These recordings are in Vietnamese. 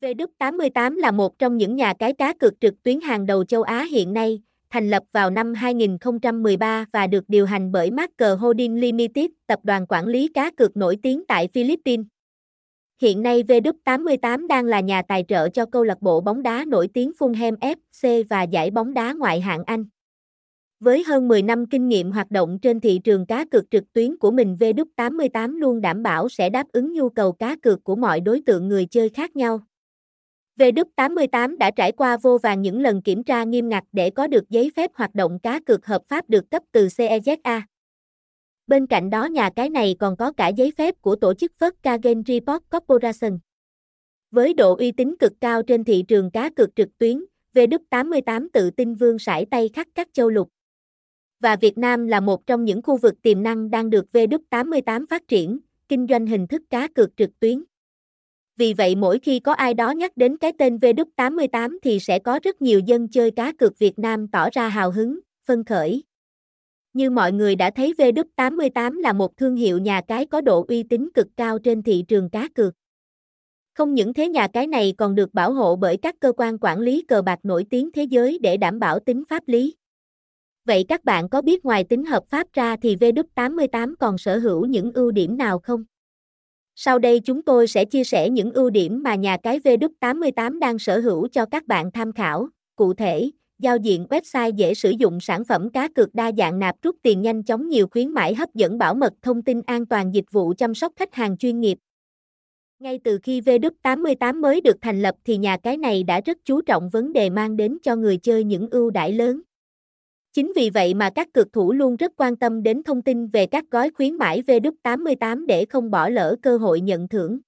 V88 là một trong những nhà cái cá cược trực tuyến hàng đầu châu Á hiện nay, thành lập vào năm 2013 và được điều hành bởi Marker Holding Limited, tập đoàn quản lý cá cược nổi tiếng tại Philippines. Hiện nay V88 đang là nhà tài trợ cho câu lạc bộ bóng đá nổi tiếng Fulham FC và giải bóng đá ngoại hạng Anh. Với hơn 10 năm kinh nghiệm hoạt động trên thị trường cá cược trực tuyến của mình V88 luôn đảm bảo sẽ đáp ứng nhu cầu cá cược của mọi đối tượng người chơi khác nhau. VW88 đã trải qua vô vàng những lần kiểm tra nghiêm ngặt để có được giấy phép hoạt động cá cược hợp pháp được cấp từ CEZA. Bên cạnh đó nhà cái này còn có cả giấy phép của tổ chức Volkswagen Report Corporation. Với độ uy tín cực cao trên thị trường cá cược trực tuyến, VW88 tự tin vương sải tay khắp các châu lục. Và Việt Nam là một trong những khu vực tiềm năng đang được VW88 phát triển, kinh doanh hình thức cá cược trực tuyến. Vì vậy mỗi khi có ai đó nhắc đến cái tên V88 thì sẽ có rất nhiều dân chơi cá cược Việt Nam tỏ ra hào hứng, phân khởi. Như mọi người đã thấy V88 là một thương hiệu nhà cái có độ uy tín cực cao trên thị trường cá cược. Không những thế nhà cái này còn được bảo hộ bởi các cơ quan quản lý cờ bạc nổi tiếng thế giới để đảm bảo tính pháp lý. Vậy các bạn có biết ngoài tính hợp pháp ra thì V88 còn sở hữu những ưu điểm nào không? Sau đây chúng tôi sẽ chia sẻ những ưu điểm mà nhà cái VW88 đang sở hữu cho các bạn tham khảo. Cụ thể, giao diện website dễ sử dụng sản phẩm cá cược đa dạng nạp rút tiền nhanh chóng nhiều khuyến mãi hấp dẫn bảo mật thông tin an toàn dịch vụ chăm sóc khách hàng chuyên nghiệp. Ngay từ khi V88 mới được thành lập thì nhà cái này đã rất chú trọng vấn đề mang đến cho người chơi những ưu đãi lớn. Chính vì vậy mà các cực thủ luôn rất quan tâm đến thông tin về các gói khuyến mãi VW88 để không bỏ lỡ cơ hội nhận thưởng.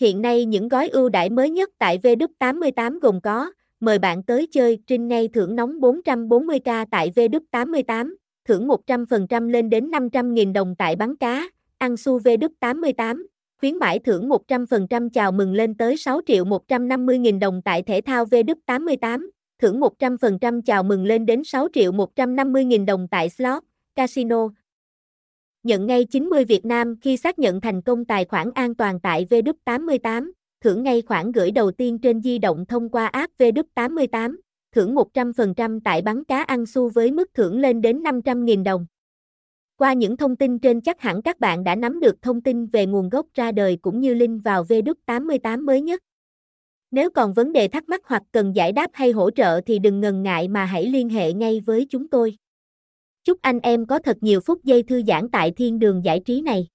Hiện nay những gói ưu đãi mới nhất tại VW88 gồm có Mời bạn tới chơi trinh ngay thưởng nóng 440k tại VW88, thưởng 100% lên đến 500.000 đồng tại bắn cá, ăn su VW88, khuyến mãi thưởng 100% chào mừng lên tới 6 triệu 150.000 đồng tại thể thao VW88, thưởng 100% chào mừng lên đến 6 triệu 150.000 đồng tại slot, casino. Nhận ngay 90 Việt Nam khi xác nhận thành công tài khoản an toàn tại VW88, thưởng ngay khoản gửi đầu tiên trên di động thông qua app VW88, thưởng 100% tại bắn cá ăn xu với mức thưởng lên đến 500.000 đồng. Qua những thông tin trên chắc hẳn các bạn đã nắm được thông tin về nguồn gốc ra đời cũng như link vào VW88 mới nhất. Nếu còn vấn đề thắc mắc hoặc cần giải đáp hay hỗ trợ thì đừng ngần ngại mà hãy liên hệ ngay với chúng tôi. Chúc anh em có thật nhiều phút giây thư giãn tại thiên đường giải trí này.